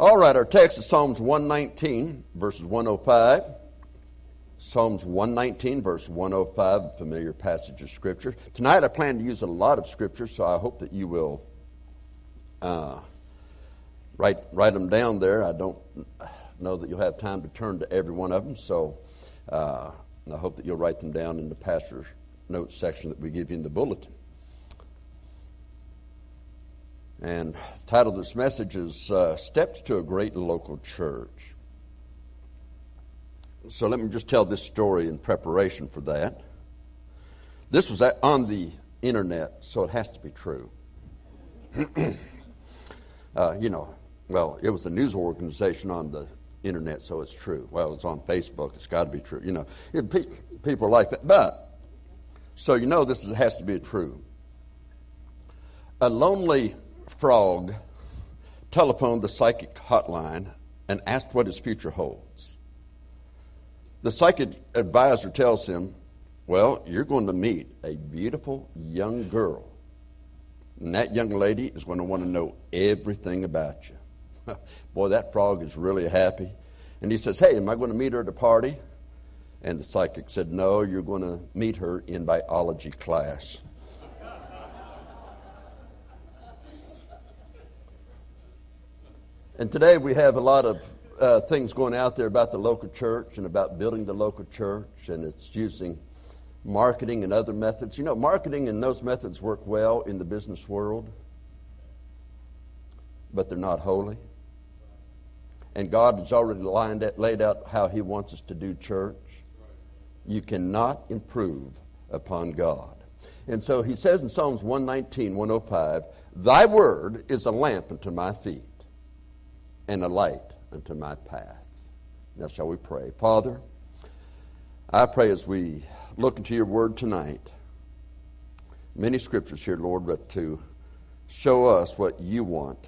All right, our text is Psalms 119, verses 105. Psalms 119, verse 105, familiar passage of Scripture. Tonight I plan to use a lot of Scripture, so I hope that you will uh, write, write them down there. I don't know that you'll have time to turn to every one of them, so uh, I hope that you'll write them down in the pastor's notes section that we give you in the bulletin. And the title of this message is uh, Steps to a Great Local Church. So let me just tell this story in preparation for that. This was on the internet, so it has to be true. uh, you know, well, it was a news organization on the internet, so it's true. Well, it's on Facebook, it's got to be true. You know, people are like that. But, so you know this has to be true. A lonely frog telephoned the psychic hotline and asked what his future holds. The psychic advisor tells him, Well, you're going to meet a beautiful young girl. And that young lady is going to want to know everything about you. Boy, that frog is really happy. And he says, Hey, am I going to meet her at a party? And the psychic said, No, you're going to meet her in biology class. And today we have a lot of uh, things going out there about the local church and about building the local church, and it's using marketing and other methods. You know, marketing and those methods work well in the business world, but they're not holy. And God has already lined, laid out how He wants us to do church. You cannot improve upon God. And so He says in Psalms 119, 105, Thy word is a lamp unto my feet and a light unto my path. Now, shall we pray? Father, I pray as we look into your word tonight, many scriptures here, Lord, but to show us what you want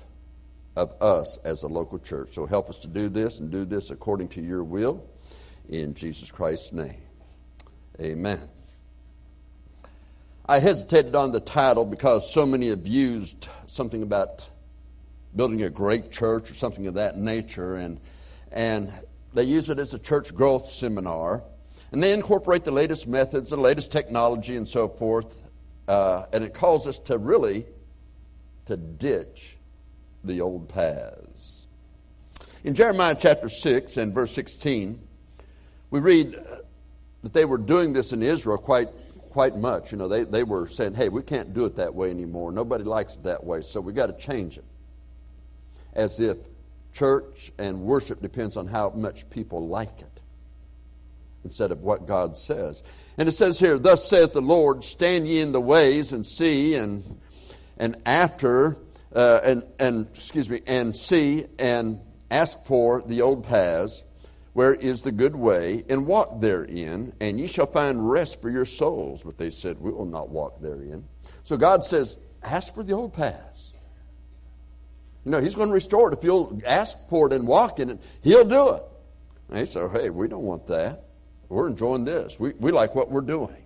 of us as a local church. So help us to do this and do this according to your will. In Jesus Christ's name. Amen. I hesitated on the title because so many have used something about building a great church or something of that nature, and, and they use it as a church growth seminar. And they incorporate the latest methods, the latest technology, and so forth. Uh, and it calls us to really to ditch the old paths. In Jeremiah chapter 6 and verse 16, we read that they were doing this in Israel quite quite much. You know, they, they were saying, hey, we can't do it that way anymore. Nobody likes it that way, so we got to change it as if church and worship depends on how much people like it instead of what God says. And it says here, Thus saith the Lord, stand ye in the ways and see, and and after uh, and and excuse me, and see and ask for the old paths, where is the good way, and walk therein, and ye shall find rest for your souls. But they said, We will not walk therein. So God says, Ask for the old paths. You know, He's going to restore it. If you'll ask for it and walk in it, He'll do it. And they say, hey, we don't want that. We're enjoying this. We, we like what we're doing.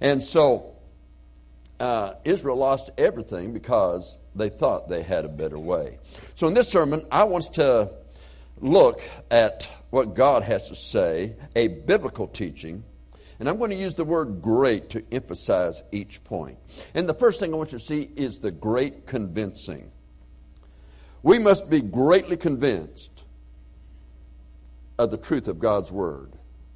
And so uh, Israel lost everything because they thought they had a better way. So in this sermon, I want to look at what God has to say, a biblical teaching. And I'm going to use the word great to emphasize each point. And the first thing I want you to see is the great convincing. We must be greatly convinced of the truth of God's Word.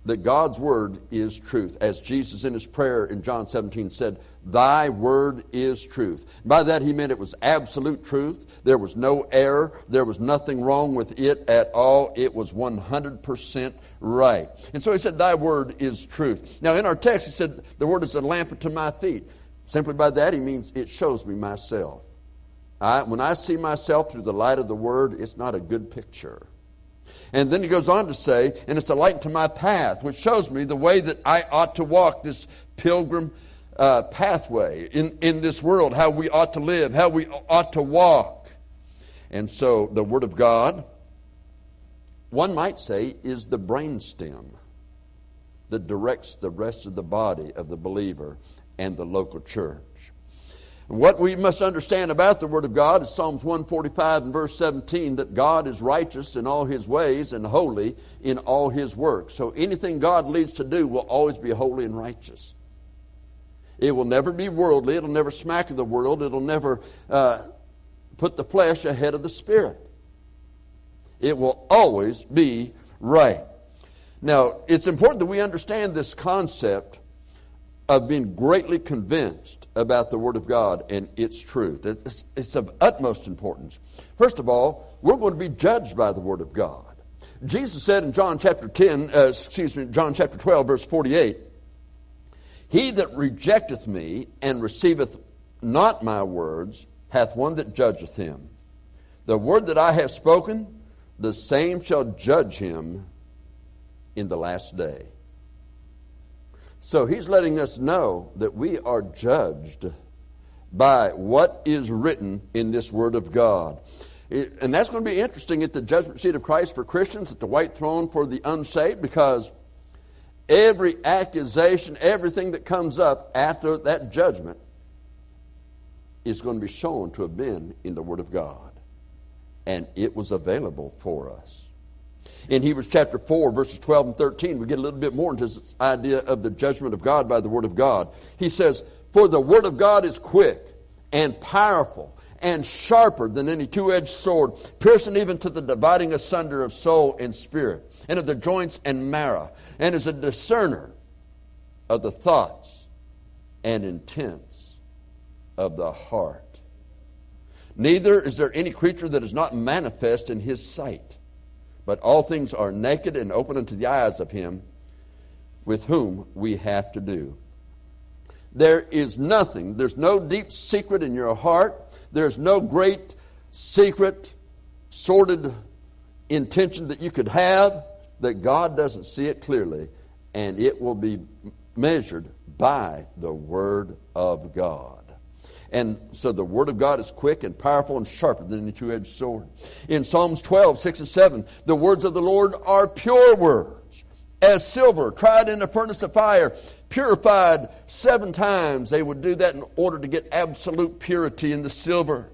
That God's Word is truth. As Jesus in his prayer in John 17 said, Thy Word is truth. By that he meant it was absolute truth. There was no error. There was nothing wrong with it at all. It was 100% right. And so he said, Thy Word is truth. Now in our text, he said, The Word is a lamp unto my feet. Simply by that, he means it shows me myself. I, when I see myself through the light of the Word, it's not a good picture. And then he goes on to say, and it's a light to my path, which shows me the way that I ought to walk this pilgrim uh, pathway in, in this world, how we ought to live, how we ought to walk. And so the Word of God, one might say, is the brainstem that directs the rest of the body of the believer and the local church. What we must understand about the Word of God is Psalms 145 and verse 17 that God is righteous in all His ways and holy in all His works. So anything God leads to do will always be holy and righteous. It will never be worldly. It'll never smack of the world. It'll never uh, put the flesh ahead of the spirit. It will always be right. Now, it's important that we understand this concept of being greatly convinced about the Word of God and its truth. It's, it's, of utmost importance. First of all, we're going to be judged by the Word of God. Jesus said in John chapter 10, uh, excuse me, John chapter 12, verse 48, He that rejecteth me and receiveth not my words hath one that judgeth him. The word that I have spoken, the same shall judge him in the last day. So he's letting us know that we are judged by what is written in this Word of God. It, and that's going to be interesting at the judgment seat of Christ for Christians, at the white throne for the unsaved, because every accusation, everything that comes up after that judgment is going to be shown to have been in the Word of God. And it was available for us. In Hebrews chapter 4, verses 12 and 13, we get a little bit more into this idea of the judgment of God by the Word of God. He says, For the Word of God is quick and powerful and sharper than any two edged sword, piercing even to the dividing asunder of soul and spirit, and of the joints and marrow, and is a discerner of the thoughts and intents of the heart. Neither is there any creature that is not manifest in his sight but all things are naked and open unto the eyes of him with whom we have to do. There is nothing, there's no deep secret in your heart, there's no great secret, sordid intention that you could have that God doesn't see it clearly, and it will be measured by the Word of God. And so the Word of God is quick and powerful and sharper than any two edged sword. In Psalms 12, 6 and 7, the words of the Lord are pure words, as silver tried in a furnace of fire, purified seven times. They would do that in order to get absolute purity in the silver.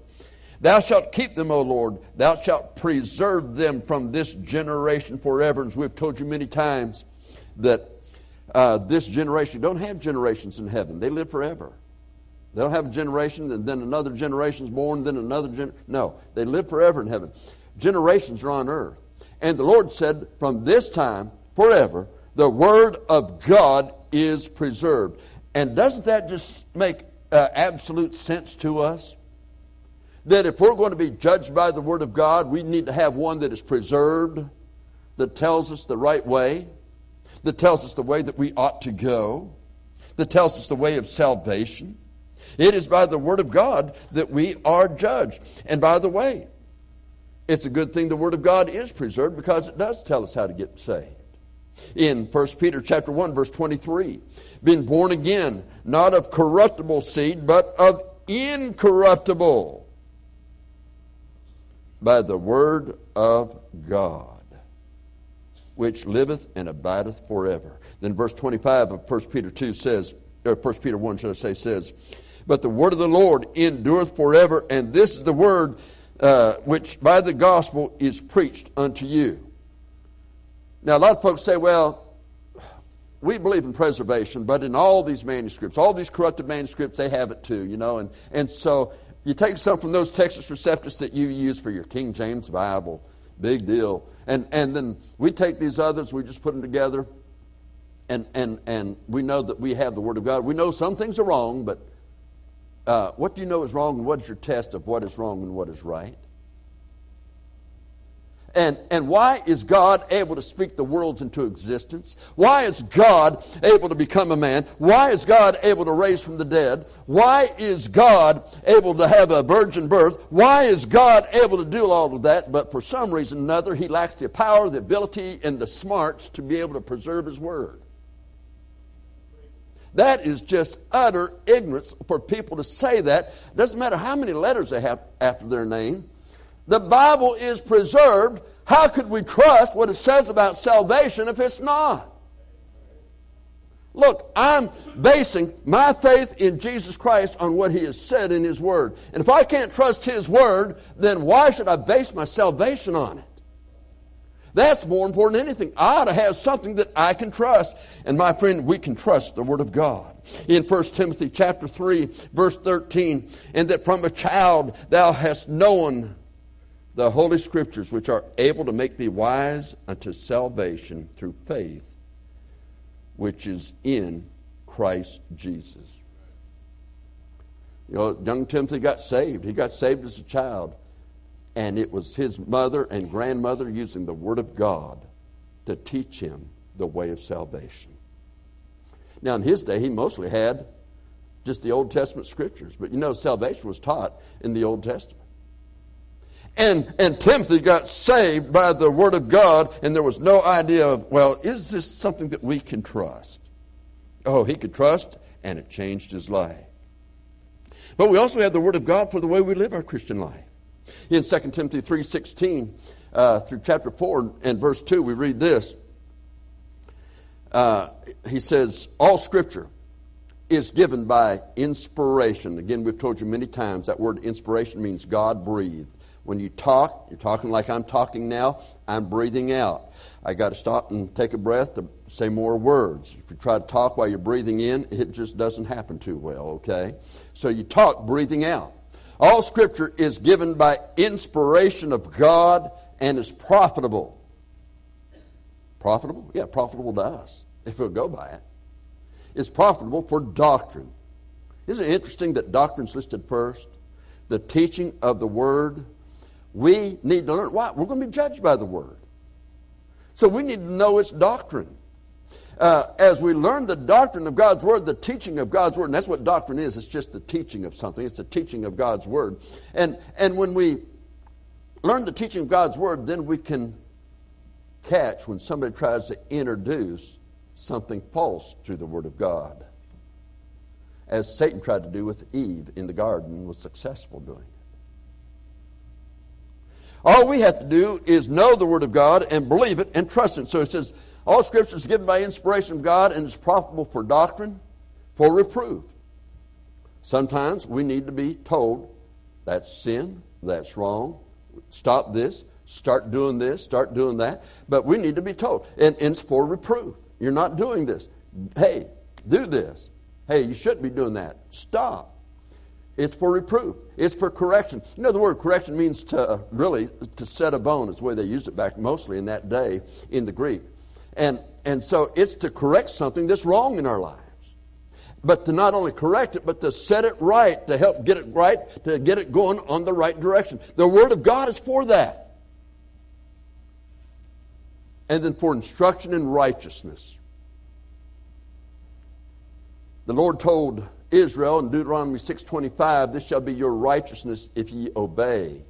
Thou shalt keep them, O Lord. Thou shalt preserve them from this generation forever. As we've told you many times, that uh, this generation don't have generations in heaven, they live forever. They'll have a generation, and then another generation's born, then another gen. No, they live forever in heaven. Generations are on earth. And the Lord said, from this time, forever, the Word of God is preserved. And doesn't that just make uh, absolute sense to us? That if we're going to be judged by the Word of God, we need to have one that is preserved, that tells us the right way, that tells us the way that we ought to go, that tells us the way of salvation it is by the Word of God that we are judged. And by the way, it's a good thing the Word of God is preserved because it does tell us how to get saved. In 1 Peter chapter 1, verse 23, been born again, not of corruptible seed, but of incorruptible by the word of God, which liveth and abideth forever. Then verse 25 of 1 Peter 2 says, or 1 Peter 1, should I say, says, but the word of the Lord endureth forever, and this is the word uh, which by the gospel is preached unto you. Now, a lot of folks say, well, we believe in preservation, but in all these manuscripts, all these corrupted manuscripts, they have it too, you know. And, and so you take some from those Textus Receptus that you use for your King James Bible, big deal. And, and then we take these others, we just put them together, and, and, and we know that we have the Word of God. We know some things are wrong, but uh, what do you know is wrong, and what is your test of what is wrong and what is right? And, and why is God able to speak the worlds into existence? Why is God able to become a man? Why is God able to raise from the dead? Why is God able to have a virgin birth? Why is God able to do all of that? But for some reason or another, he lacks the power, the ability, and the smarts to be able to preserve his word. That is just utter ignorance for people to say that. Doesn't matter how many letters they have after their name. The Bible is preserved. How could we trust what it says about salvation if it's not? Look, I'm basing my faith in Jesus Christ on what He has said in His Word. And if I can't trust His Word, then why should I base my salvation on it? That's more important than anything. I ought to have something that I can trust. And my friend, we can trust the Word of God. In 1 Timothy chapter 3, verse 13, and that from a child thou hast known the Holy Scriptures, which are able to make thee wise unto salvation through faith which is in Christ Jesus. You know, young Timothy got saved. He got saved as a child. And it was his mother and grandmother using the Word of God to teach him the way of salvation. Now, in his day, he mostly had just the Old Testament scriptures. But you know, salvation was taught in the Old Testament. And, and Timothy got saved by the Word of God, and there was no idea of, well, is this something that we can trust? Oh, he could trust, and it changed his life. But we also have the Word of God for the way we live our Christian life. In 2 Timothy 3.16 uh, through chapter 4 and verse 2, we read this. Uh, he says, All Scripture is given by inspiration. Again, we've told you many times that word inspiration means God breathed. When you talk, you're talking like I'm talking now, I'm breathing out. I got to stop and take a breath to say more words. If you try to talk while you're breathing in, it just doesn't happen too well, okay? So you talk breathing out. All scripture is given by inspiration of God and is profitable. Profitable? Yeah, profitable to us, if we'll go by it. It's profitable for doctrine. Isn't it interesting that doctrine's listed first? The teaching of the Word we need to learn. Why? We're going to be judged by the Word. So we need to know its doctrine. Uh, as we learn the doctrine of God's Word, the teaching of God's Word, and that's what doctrine is, it's just the teaching of something, it's the teaching of God's Word. And, and when we learn the teaching of God's Word, then we can catch when somebody tries to introduce something false through the Word of God. As Satan tried to do with Eve in the garden, was successful doing. All we have to do is know the Word of God and believe it and trust it. So it says, all Scripture is given by inspiration of God and is profitable for doctrine, for reproof. Sometimes we need to be told that's sin, that's wrong, stop this, start doing this, start doing that. But we need to be told. And, it's for reproof. You're not doing this. Hey, do this. Hey, you shouldn't be doing that. Stop. It's for reproof. It's for correction. You know, the word correction means to uh, really to set a bone. It's the way they used it back mostly in that day in the Greek. And, and so it's to correct something that's wrong in our lives. But to not only correct it, but to set it right, to help get it right, to get it going on the right direction. The Word of God is for that. And then for instruction in righteousness. The Lord told Israel in Deuteronomy 6:25, this shall be your righteousness if ye obey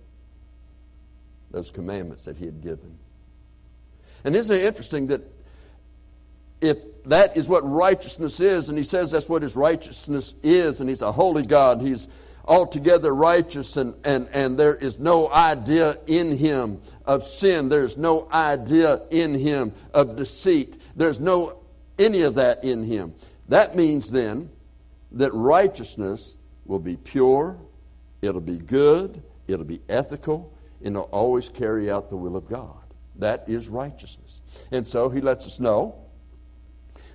those commandments that he had given. And isn't it interesting that if that is what righteousness is, and he says that's what his righteousness is, and he's a holy God, he's altogether righteous, and, and, and there is no idea in him of sin, there's no idea in him of deceit, there's no any of that in him. That means then that righteousness will be pure, it'll be good, it'll be ethical, and it'll always carry out the will of God. That is righteousness. And so he lets us know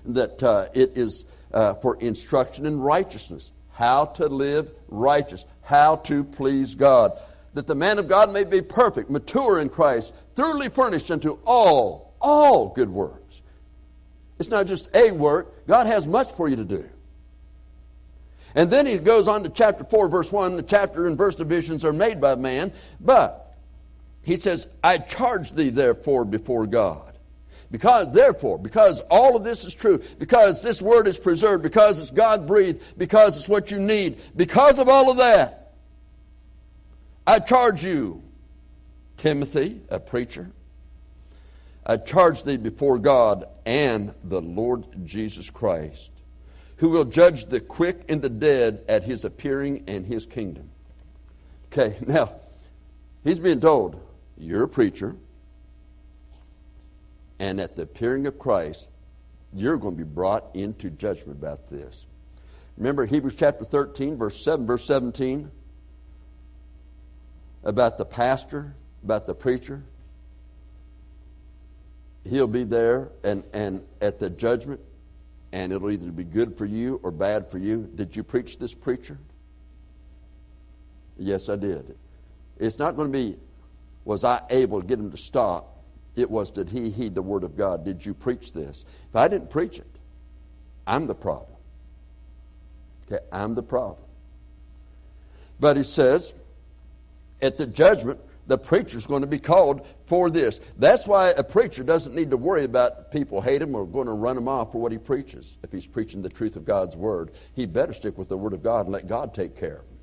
that uh, it is uh, for instruction in righteousness, how to live righteous, how to please God, that the man of God may be perfect, mature in Christ, thoroughly furnished unto all, all good works. It's not just a work, God has much for you to do. And then he goes on to chapter 4, verse 1. The chapter and verse divisions are made by man. But he says, I charge thee therefore before God. Because, therefore, because all of this is true, because this word is preserved, because it's God breathed, because it's what you need, because of all of that, I charge you, Timothy, a preacher, I charge thee before God and the Lord Jesus Christ who will judge the quick and the dead at his appearing and his kingdom. Okay, now, he's being told, you're a preacher, and at the appearing of Christ, you're going to be brought into judgment about this. Remember Hebrews chapter 13, verse 7, verse 17, about the pastor, about the preacher. He'll be there and, and at the judgment, and it'll either be good for you or bad for you. Did you preach this preacher? Yes, I did. It's not going to be, was I able to get him to stop? It was, did he heed the word of God? Did you preach this? If I didn't preach it, I'm the problem. Okay, I'm the problem. But he says, at the judgment, the preacher's going to be called for this. That's why a preacher doesn't need to worry about people hate him or going to run him off for what he preaches. If he's preaching the truth of God's word, he better stick with the word of God and let God take care of him.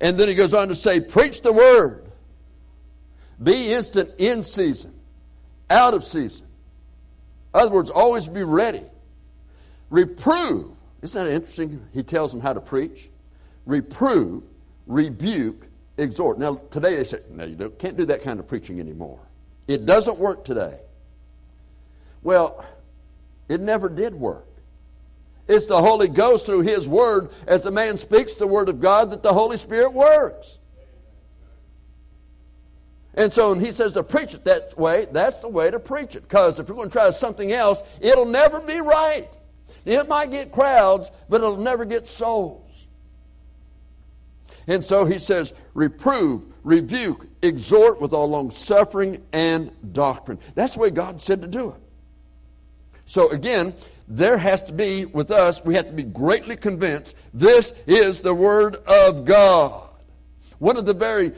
And then he goes on to say, Preach the word. Be instant in season, out of season. In other words, always be ready. Reprove. Isn't that interesting? He tells them how to preach. Reprove, rebuke, exhort. Now, today they say, no, you can't do that kind of preaching anymore. It doesn't work today. Well, it never did work. It's the Holy Ghost through His Word, as a man speaks the Word of God, that the Holy Spirit works. And so when he says to preach it that way, that's the way to preach it. Because if you're going to try something else, it'll never be right. It might get crowds, but it'll never get souls. And so he says, reprove, rebuke, exhort with all long suffering and doctrine. That's the way God said to do it. So again, there has to be, with us, we have to be greatly convinced this is the Word of God. One of the very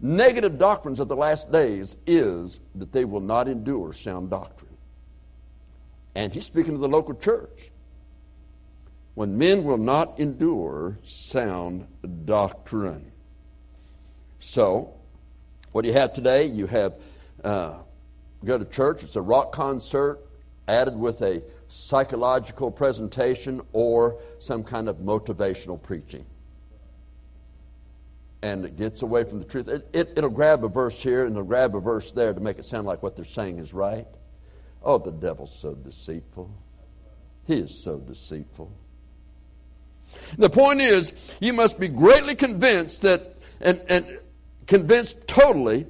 negative doctrines of the last days is that they will not endure sound doctrine. And he's speaking to the local church. When men will not endure sound doctrine. So, what do you have today? You have uh, go to church, it's a rock concert added with a psychological presentation or some kind of motivational preaching. And it gets away from the truth. It, it, it'll grab a verse here and it'll grab a verse there to make it sound like what they're saying is right. Oh, the devil's so deceitful. He is so deceitful. The point is, you must be greatly convinced that, and, and convinced totally,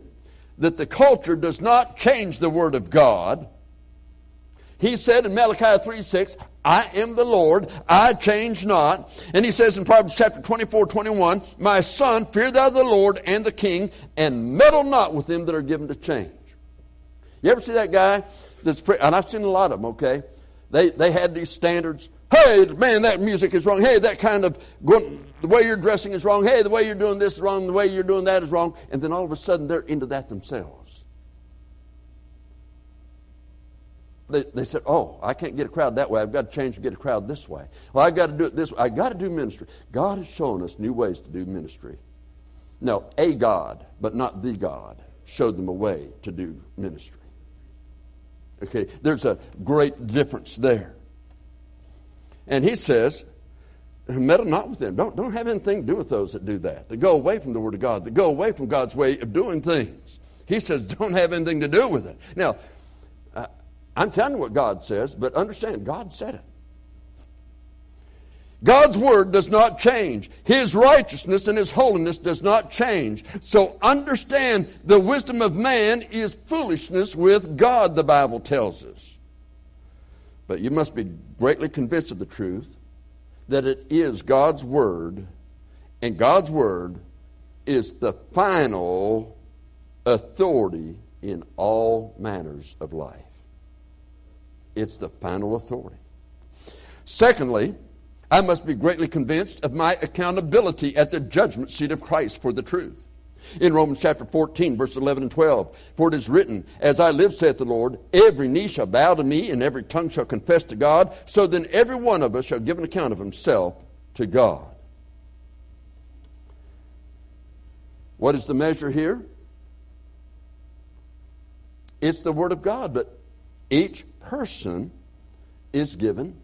that the culture does not change the Word of God he said in Malachi 3 6, I am the Lord, I change not. And he says in Proverbs chapter 24, 21, My son, fear thou the Lord and the king, and meddle not with them that are given to change. You ever see that guy that's, pre- and I've seen a lot of them, okay? They, they had these standards. Hey, man, that music is wrong. Hey, that kind of, going, the way you're dressing is wrong. Hey, the way you're doing this is wrong. The way you're doing that is wrong. And then all of a sudden they're into that themselves. They, they said, Oh, I can't get a crowd that way. I've got to change to get a crowd this way. Well, I've got to do it this way. I've got to do ministry. God has shown us new ways to do ministry. No, a God, but not the God, showed them a way to do ministry. Okay, there's a great difference there. And he says, meddle not with them. Don't, don't have anything to do with those that do that, that go away from the Word of God, that go away from God's way of doing things. He says, don't have anything to do with it. Now, I'm telling you what God says, but understand, God said it. God's word does not change. His righteousness and his holiness does not change. So understand the wisdom of man is foolishness with God, the Bible tells us. But you must be greatly convinced of the truth that it is God's word, and God's word is the final authority in all manners of life. It's the final authority. Secondly, I must be greatly convinced of my accountability at the judgment seat of Christ for the truth. In Romans chapter 14, verse 11 and 12, for it is written, As I live, saith the Lord, every knee shall bow to me, and every tongue shall confess to God. So then every one of us shall give an account of himself to God. What is the measure here? It's the Word of God, but each person is given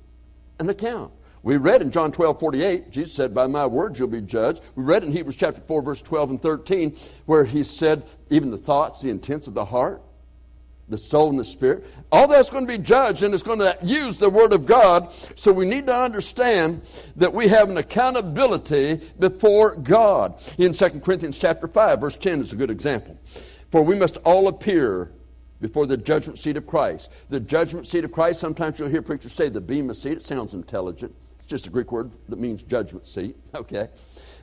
an account. We read in John 12, 48, Jesus said, By my words you'll be judged. We read in Hebrews chapter 4, verse 12 and 13, where he said, Even the thoughts, the intents of the heart. the soul and the spirit. All that's going to be judged and it's going to use the Word of God. So we need to understand that we have an accountability before God. In 2 Corinthians chapter 5, verse 10 is a good example. For we must all appear before the judgment seat of Christ. The judgment seat of Christ, sometimes you'll hear preachers say the bema seat. It sounds intelligent. It's just a Greek word that means judgment seat. Okay.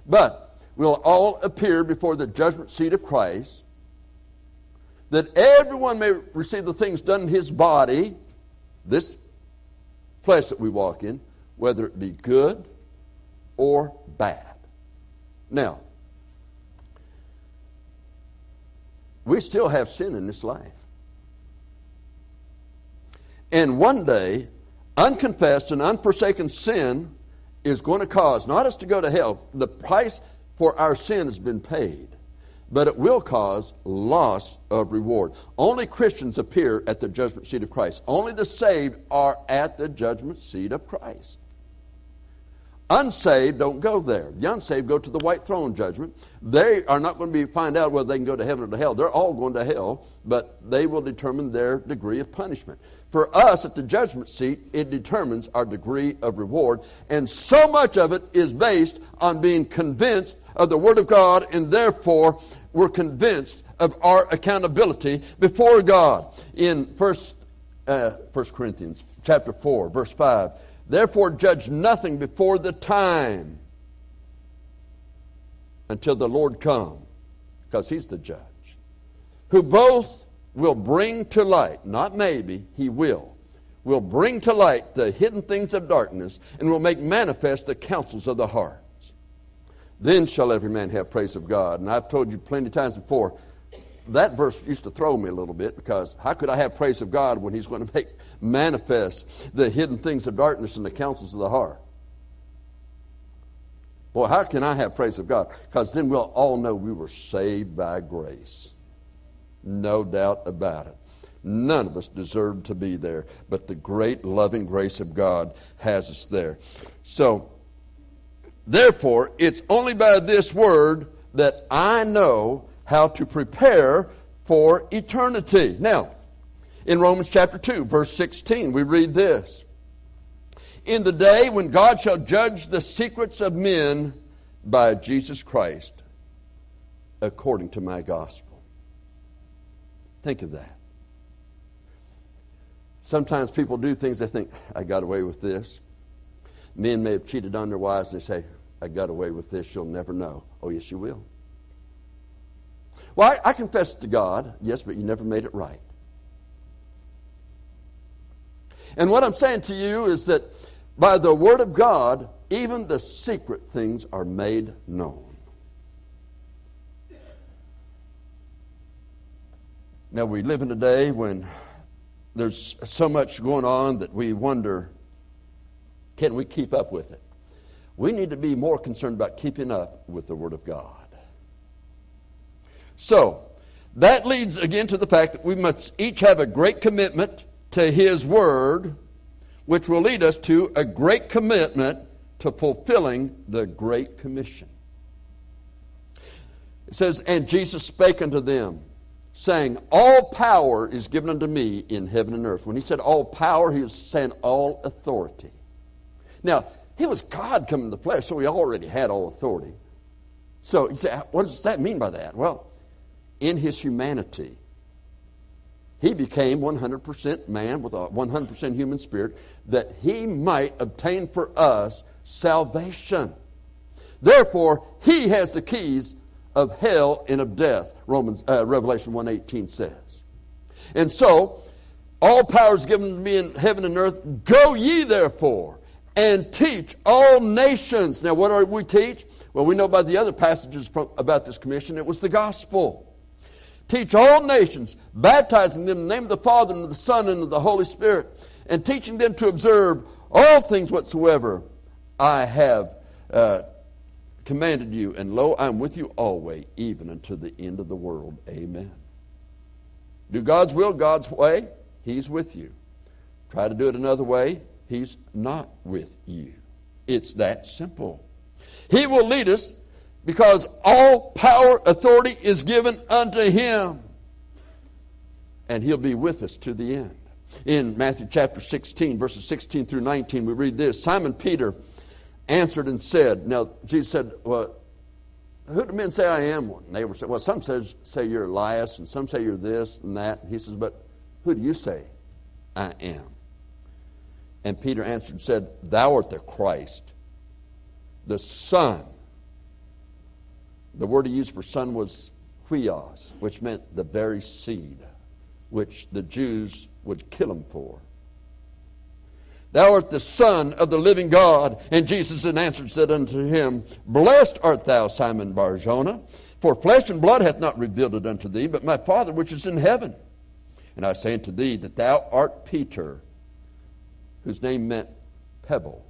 But we'll all appear before the judgment seat of Christ that everyone may receive the things done in his body, this flesh that we walk in, whether it be good or bad. Now, we still have sin in this life. And one day, unconfessed and unforsaken sin is going to cause not us to go to hell. The price for our sin has been paid but it will cause loss of reward. Only Christians appear at the judgment seat of Christ. Only the saved are at the judgment seat of Christ. Unsaved don't go there. The unsaved go to the white throne judgment. They are not going to be find out whether they can go to heaven or to hell. They're all going to hell, but they will determine their degree of punishment. For us at the judgment seat, it determines our degree of reward, and so much of it is based on being convinced of the Word of God, and therefore we're convinced of our accountability before God. In First, uh, First Corinthians chapter 4, verse 5, therefore judge nothing before the time until the Lord come, because he's the judge, who both will bring to light, not maybe, he will, will bring to light the hidden things of darkness and will make manifest the counsels of the heart. Then shall every man have praise of God. And I've told you plenty of times before, that verse used to throw me a little bit because how could I have praise of God when He's going to make manifest the hidden things of darkness and the counsels of the heart? Boy, how can I have praise of God? Because then we'll all know we were saved by grace. No doubt about it. None of us deserved to be there, but the great loving grace of God has us there. So, Therefore, it's only by this word that I know how to prepare for eternity. Now, in Romans chapter 2, verse 16, we read this In the day when God shall judge the secrets of men by Jesus Christ, according to my gospel. Think of that. Sometimes people do things they think, I got away with this. Men may have cheated on their wives and they say, I got away with this, you'll never know. Oh, yes, you will. Well, I, I confess to God, yes, but you never made it right. And what I'm saying to you is that by the Word of God, even the secret things are made known. Now, we live in a day when there's so much going on that we wonder can we keep up with it? We need to be more concerned about keeping up with the Word of God. So, that leads again to the fact that we must each have a great commitment to His Word, which will lead us to a great commitment to fulfilling the Great Commission. It says, And Jesus spake unto them, saying, All power is given unto me in heaven and earth. When he said all power, he was saying all authority. Now, he was God come in the flesh, so he already had all authority. So you say, what does that mean by that? Well, in his humanity, he became 100% man with a 100% human spirit that he might obtain for us salvation. Therefore, he has the keys of hell and of death, Romans, uh, Revelation 1.18 says. And so, all power is given to me in heaven and earth. Go ye therefore and teach all nations. Now, what are we teach? Well, we know by the other passages about this commission, it was the gospel. Teach all nations, baptizing them in the name of the Father and of the Son and of the Holy Spirit, and teaching them to observe all things whatsoever I have uh, commanded you. And lo, I am with you always, even unto the end of the world. Amen. Do God's will, God's way, He's with you. Try to do it another way, He's not with you. It's that simple. He will lead us because all power, authority is given unto Him. and he'll be with us to the end. In Matthew chapter 16, verses 16 through 19, we read this Simon Peter answered and said, Now, Jesus said, Well, who do men say I am? And they were saying, Well, some says, say you're Elias, and some say you're this and that. And he says, But who do you say I am? And Peter answered and said, Thou art the Christ, the Son. The word he used for son was huios, which meant the very seed, which the Jews would kill him for. Thou art the Son of the living God. And Jesus in answer said unto him, Blessed art thou, Simon Barjona, for flesh and blood hath not revealed it unto thee, but my Father which is in heaven. And I say unto thee that thou art Peter, whose name meant pebble.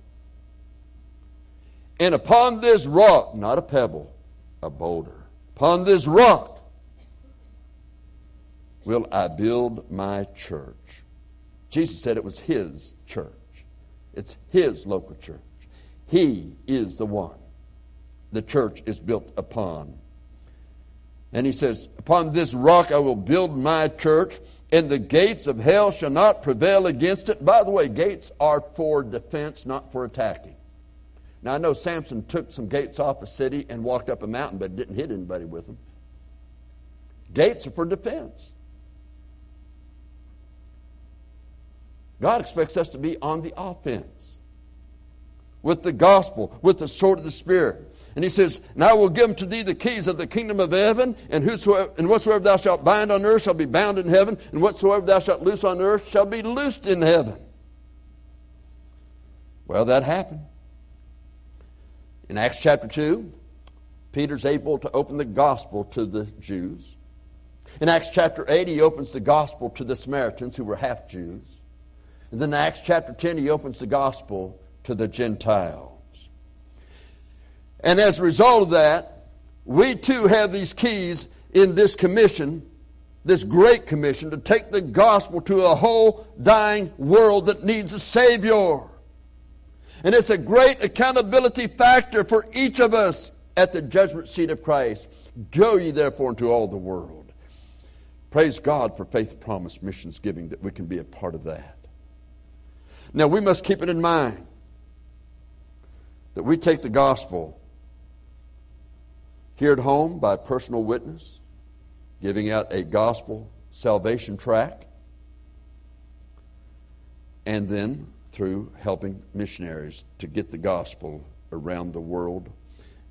And upon this rock, not a pebble, a boulder, upon this rock will I build my church. Jesus said it was his church. It's his local church. He is the one the church is built upon. And he says, Upon this rock I will build my church, and the gates of hell shall not prevail against it. By the way, gates are for defense, not for attacking. Now, I know Samson took some gates off a city and walked up a mountain, but didn't hit anybody with them. Gates are for defense. God expects us to be on the offense with the gospel, with the sword of the Spirit. And he says, And I will give unto thee the keys of the kingdom of heaven, and, whosoever, and whatsoever thou shalt bind on earth shall be bound in heaven, and whatsoever thou shalt loose on earth shall be loosed in heaven. Well, that happened. In Acts chapter 2, Peter's able to open the gospel to the Jews. In Acts chapter 8, he opens the gospel to the Samaritans who were half Jews. And then in Acts chapter 10, he opens the gospel to the Gentiles. And as a result of that, we too have these keys in this commission, this great commission, to take the gospel to a whole dying world that needs a Savior. And it's a great accountability factor for each of us at the judgment seat of Christ. Go ye therefore into all the world. Praise God for faith promise missions giving that we can be a part of that. Now, we must keep it in mind that we take the gospel here at home by personal witness, giving out a gospel salvation tract, and then through helping missionaries to get the gospel around the world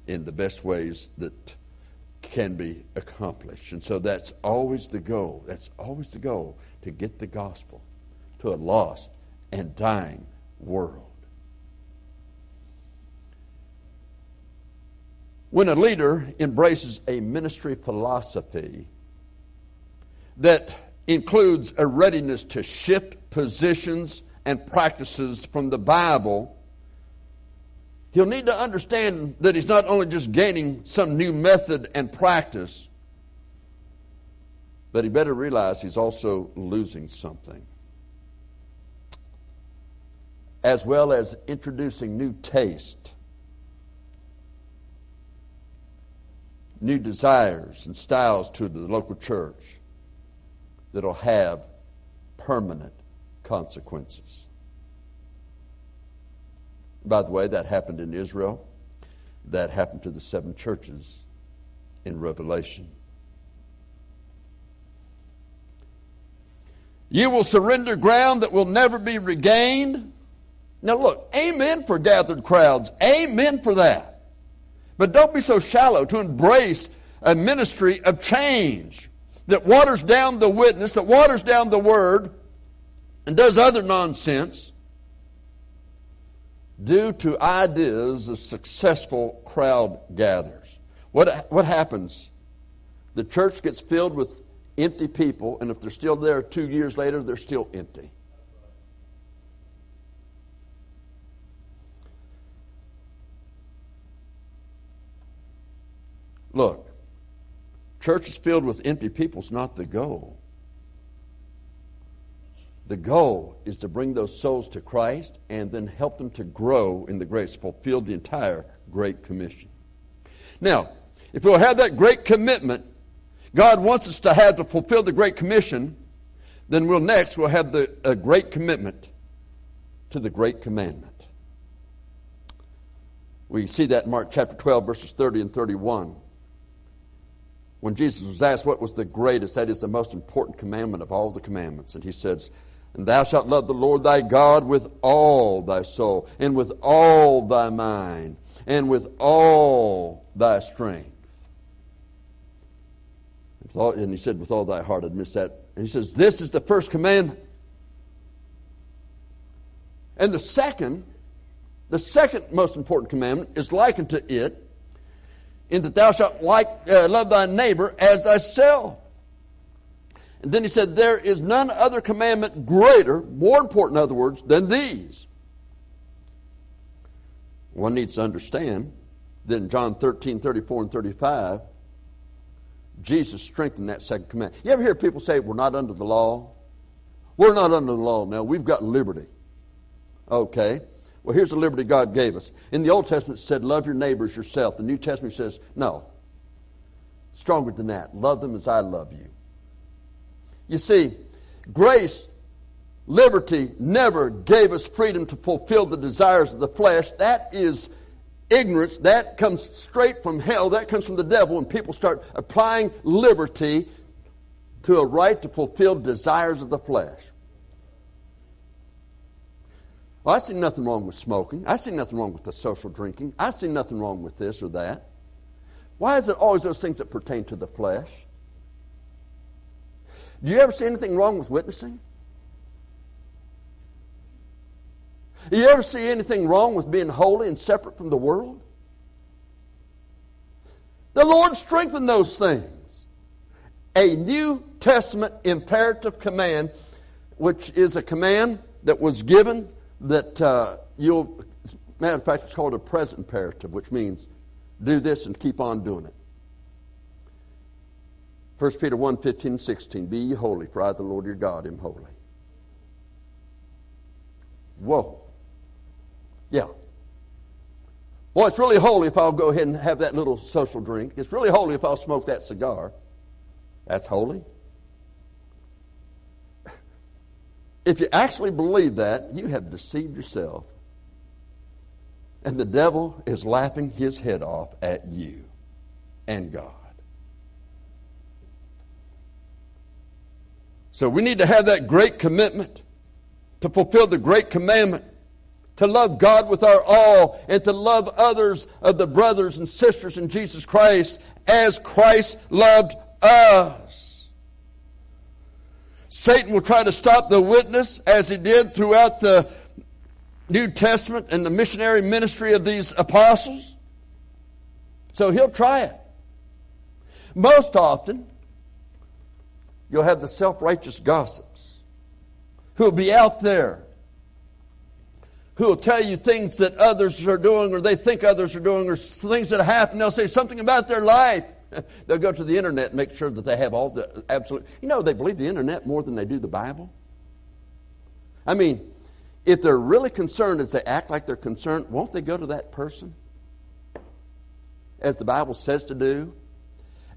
in the best ways that can be accomplished. And so that's always the goal. That's always the goal to get the gospel to a lost and dying world. When a leader embraces a ministry philosophy that includes a readiness to shift positions and practices from the Bible, he'll need to understand that he's not only just gaining some new method and practice, but he better realize he's also losing something as well as introducing new taste, new desires and styles to the local church that'll have permanent consequences. By the way, that happened in Israel. That happened to the seven churches in Revelation. You will surrender ground that will never be regained. Now, look, amen for gathered crowds. Amen for that. But don't be so shallow to embrace a ministry of change that waters down the witness, that waters down the word, and does other nonsense due to ideas of successful crowd gathers. What, what happens? The church gets filled with empty people, and if they're still there two years later, they're still empty. Look, churches filled with empty people is not the goal. The goal is to bring those souls to Christ and then help them to grow in the grace, fulfill the entire Great Commission. Now, if we'll have that great commitment, God wants us to have to fulfill the Great Commission, then we'll next we'll have the a great commitment to the great commandment. We see that in Mark chapter 12, verses 30 and 31. When Jesus was asked what was the greatest, that is the most important commandment of all the commandments, and he says, And thou shalt love the Lord thy God with all thy soul, and with all thy mind, and with all thy strength. And he said, With all thy heart, I'd miss that. And he says, This is the first commandment. And the second the second most important commandment is likened to it in that thou shalt like, uh, love thy neighbor as thyself. And then he said, There is none other commandment greater, more important, in other words, than these. One needs to understand that in John 13, 34, and 35, Jesus strengthened that second commandment. You ever hear people say, We're not under the law? We're not under the law now. We've got liberty. Okay. Well, here's the liberty God gave us. In the Old Testament, it said, Love your neighbors yourself. The New Testament says, No. Stronger than that. Love them as I love you. You see, grace, liberty never gave us freedom to fulfill the desires of the flesh. That is ignorance. That comes straight from hell. That comes from the devil when people start applying liberty to a right to fulfill desires of the flesh. Well, I see nothing wrong with smoking. I see nothing wrong with the social drinking. I see nothing wrong with this or that. Why is it always those things that pertain to the flesh? Do you ever see anything wrong with witnessing? Do you ever see anything wrong with being holy and separate from the world? The Lord strengthened those things. A New Testament imperative command, which is a command that was given that uh, you'll, matter of fact, it's called a present imperative, which means do this and keep on doing it. 1 Peter 1 15 16. Be ye holy, for I, the Lord your God, am holy. Whoa. Yeah. Boy, it's really holy if I'll go ahead and have that little social drink. It's really holy if I'll smoke that cigar. That's holy. If you actually believe that, you have deceived yourself. And the devil is laughing his head off at you and God. So we need to have that great commitment to fulfill the great commandment to love God with our all and to love others of the brothers and sisters in Jesus Christ as Christ loved us. Satan will try to stop the witness as he did throughout the New Testament and the missionary ministry of these apostles. So he'll try it. Most often, you'll have the self righteous gossips who'll be out there who will tell you things that others are doing or they think others are doing or things that happen. They'll say something about their life They'll go to the internet and make sure that they have all the absolute. You know, they believe the internet more than they do the Bible. I mean, if they're really concerned as they act like they're concerned, won't they go to that person? As the Bible says to do.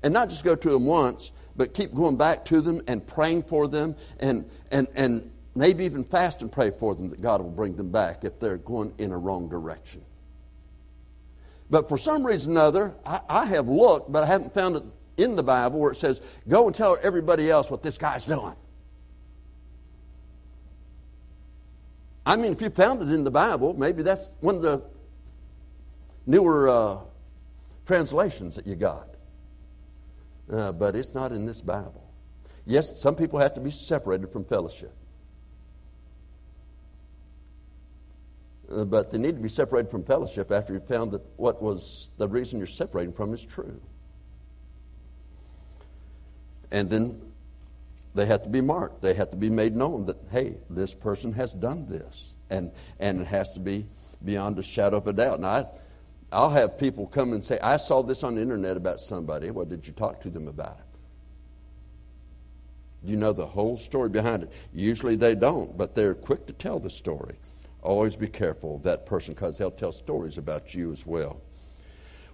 And not just go to them once, but keep going back to them and praying for them and, and, and maybe even fast and pray for them that God will bring them back if they're going in a wrong direction. But for some reason or other, I, I have looked, but I haven't found it in the Bible where it says, go and tell everybody else what this guy's doing. I mean, if you found it in the Bible, maybe that's one of the newer uh, translations that you got. Uh, but it's not in this Bible. Yes, some people have to be separated from fellowship. Uh, but they need to be separated from fellowship after you've found that what was the reason you're separating from is true. And then they have to be marked. They have to be made known that, hey, this person has done this. And, and it has to be beyond a shadow of a doubt. Now, I, I'll have people come and say, I saw this on the internet about somebody. Well, did you talk to them about it? Do you know the whole story behind it? Usually they don't, but they're quick to tell the story. Always be careful of that person because they'll tell stories about you as well.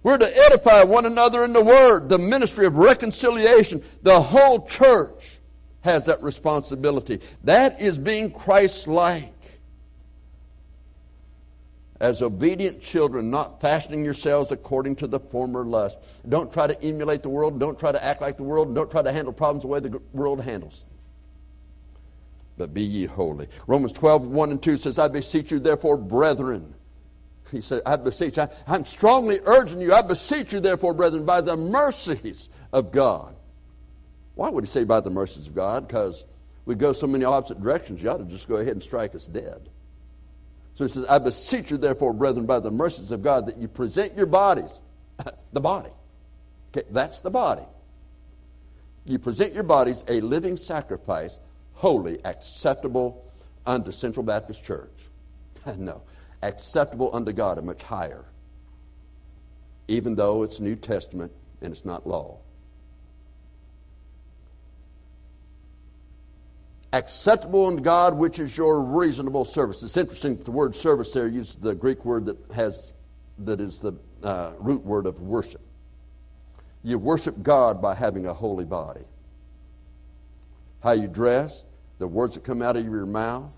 We're to edify one another in the Word, the ministry of reconciliation. The whole church has that responsibility. That is being Christ like. As obedient children, not fashioning yourselves according to the former lust. Don't try to emulate the world. Don't try to act like the world. Don't try to handle problems the way the world handles. But be ye holy. Romans 12, 1 and 2 says, I beseech you, therefore, brethren. He said, I beseech, I, I'm strongly urging you, I beseech you, therefore, brethren, by the mercies of God why would he say by the mercies of God? Because we go so many opposite directions, you ought to just go ahead and strike us dead. So he says, I beseech you, therefore, brethren, by the mercies of God, that you present your bodies, the body. Okay, that's the body. You present your bodies a living sacrifice, holy, acceptable unto Central Baptist Church. no, acceptable unto God, a much higher. Even though it's New Testament and it's not law. acceptable unto God, which is your reasonable service. It's interesting that the word service there uses the Greek word that has that is the uh, root word of worship. You worship God by having a holy body. How you dress, the words that come out of your mouth,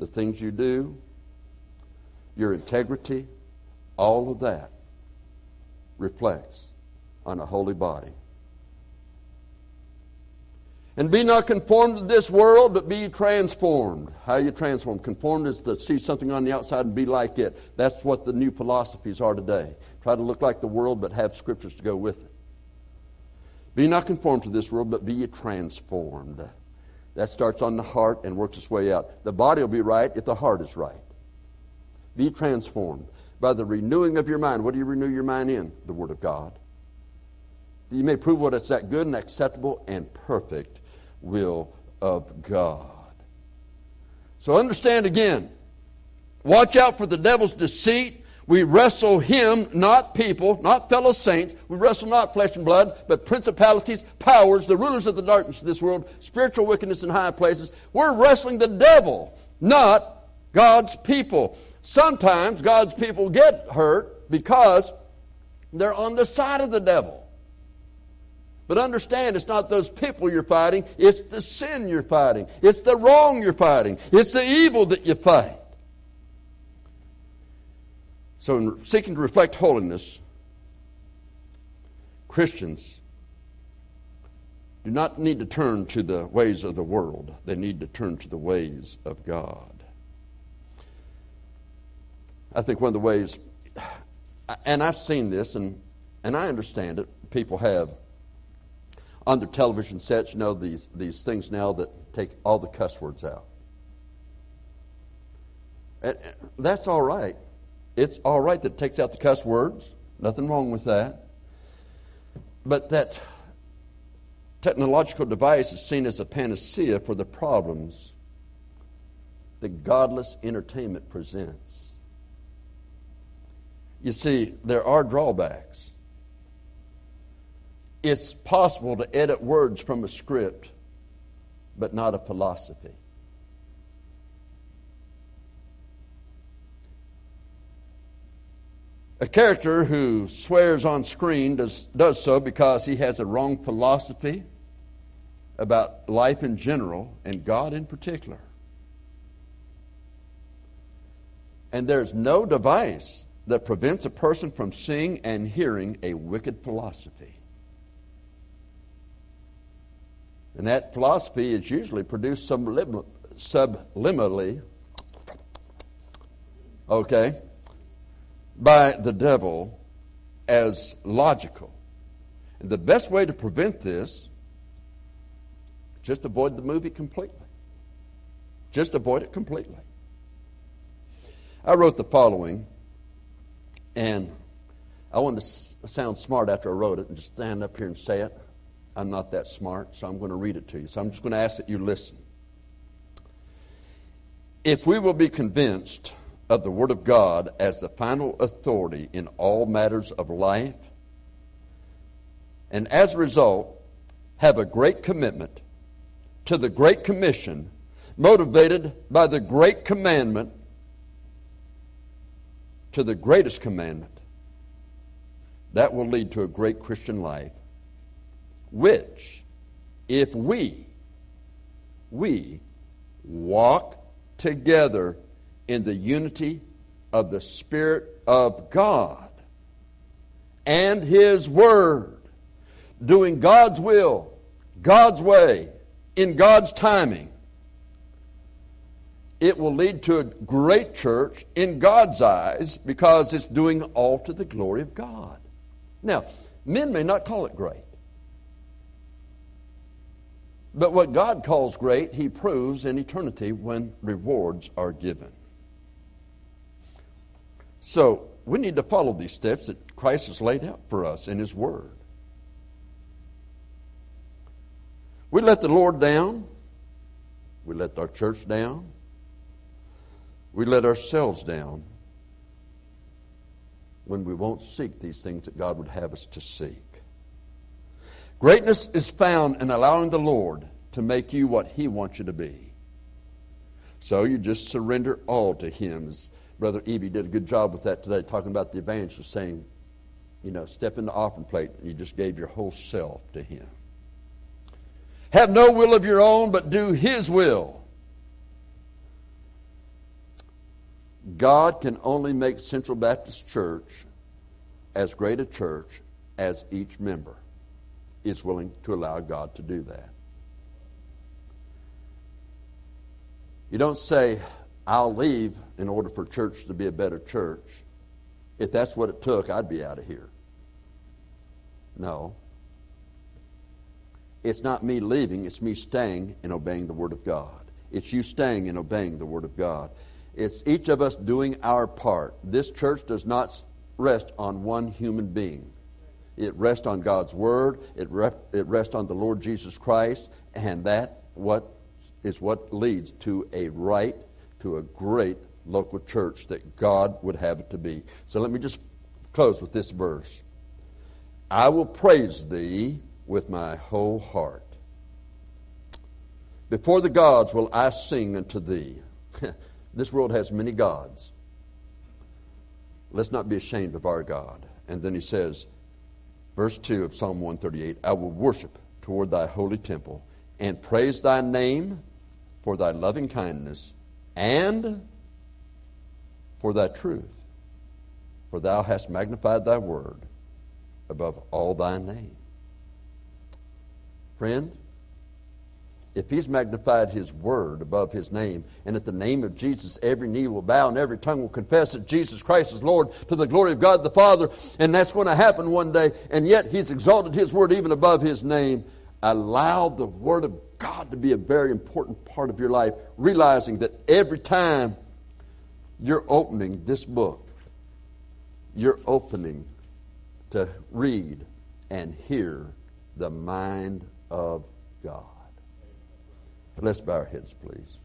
the things you do, your integrity, all of that reflects on a holy body. And be not conformed to this world, but be transformed. How you transform? Conformed is to see something on the outside and be like it. That's what the new philosophies are today. Try to look like the world, but have scriptures to go with it. Be not conformed to this world, but be transformed. That starts on the heart and works its way out. The body will be right if the heart is right. Be transformed by the renewing of your mind. What do you renew your mind in? The Word of God. You may prove what it's that good and acceptable and perfect will of God. So understand again. Watch out for the devil's deceit. We wrestle him, not people, not fellow saints. We wrestle not flesh and blood, but principalities, powers, the rulers of the darkness of this world, spiritual wickedness in high places. We're wrestling the devil, not God's people. Sometimes God's people get hurt because they're on the side of the devil. But understand, it's not those people you're fighting, it's the sin you're fighting. It's the wrong you're fighting. It's the evil that you fight. So, in seeking to reflect holiness, Christians do not need to turn to the ways of the world, they need to turn to the ways of God. I think one of the ways, and I've seen this and, and I understand it, people have on their television sets, you know, these, these things now that take all the cuss words out. And that's all right. It's all right that it takes out the cuss words. Nothing wrong with that. But that technological device is seen as a panacea for the problems that godless entertainment presents. You see, there are drawbacks it's possible to edit words from a script, but not a philosophy. A character who swears on screen does, does so because he has a wrong philosophy about life in general and God in particular. And there's no device that prevents a person from seeing and hearing a wicked philosophy. And that philosophy is usually produced subliminally, okay, by the devil as logical. And the best way to prevent this just avoid the movie completely. Just avoid it completely. I wrote the following, and I wanted to sound smart after I wrote it and just stand up here and say it. I'm not that smart, so I'm going to read it to you. So I'm just going to ask that you listen. If we will be convinced of the Word of God as the final authority in all matters of life, and as a result, have a great commitment to the Great Commission, motivated by the Great Commandment to the greatest commandment, that will lead to a great Christian life which, if we we walk together in the unity of the Spirit of God and His Word, doing God's will, God's way, in God's timing. It will lead to a great church in God's eyes because it's doing all to the glory of God. Now, men may not call it great. But what God calls great, He proves in eternity when rewards are given. So, we need to follow these steps that Christ has laid out for us in His Word. We let the Lord down. We let our church down. We let ourselves down when we won't seek these things that God would have us to seek. Greatness is found in allowing the Lord to make you what He wants you to be. So you just surrender all to Him. As Brother Evie did a good job with that today, talking about the evangelist saying, you know, step in the offering plate and you just gave your whole self to Him. Have no will of your own, but do His will. God can only make Central Baptist Church as great a church as each member is willing to allow God to do that. You don't say, I'll leave in order for church to be a better church. If that's what it took, I'd be out of here. No. It's not me leaving, it's me staying and obeying the Word of God. It's you staying and obeying the Word of God. It's each of us doing our part. This church does not rest on one human being. It rests on God's Word. It, it rests on the Lord Jesus Christ, and that what is what leads to a right, to a great local church that God would have it to be. So let me just close with this verse. I will praise thee with my whole heart. Before the gods will I sing unto thee. this world has many gods. Let's not be ashamed of our God. And then he says, Verse 2 of Psalm 138 I will worship toward thy holy temple and praise thy name for thy loving kindness and for thy truth. For thou hast magnified thy word above all thy name. Friend, if he's magnified his word above his name, and at the name of Jesus every knee will bow and every tongue will confess that Jesus Christ is Lord to the glory of God the Father, and that's going to happen one day, and yet he's exalted his word even above his name, allow the word of God to be a very important part of your life, realizing that every time you're opening this book, you're opening to read and hear the mind of God. Let's bow our heads, please.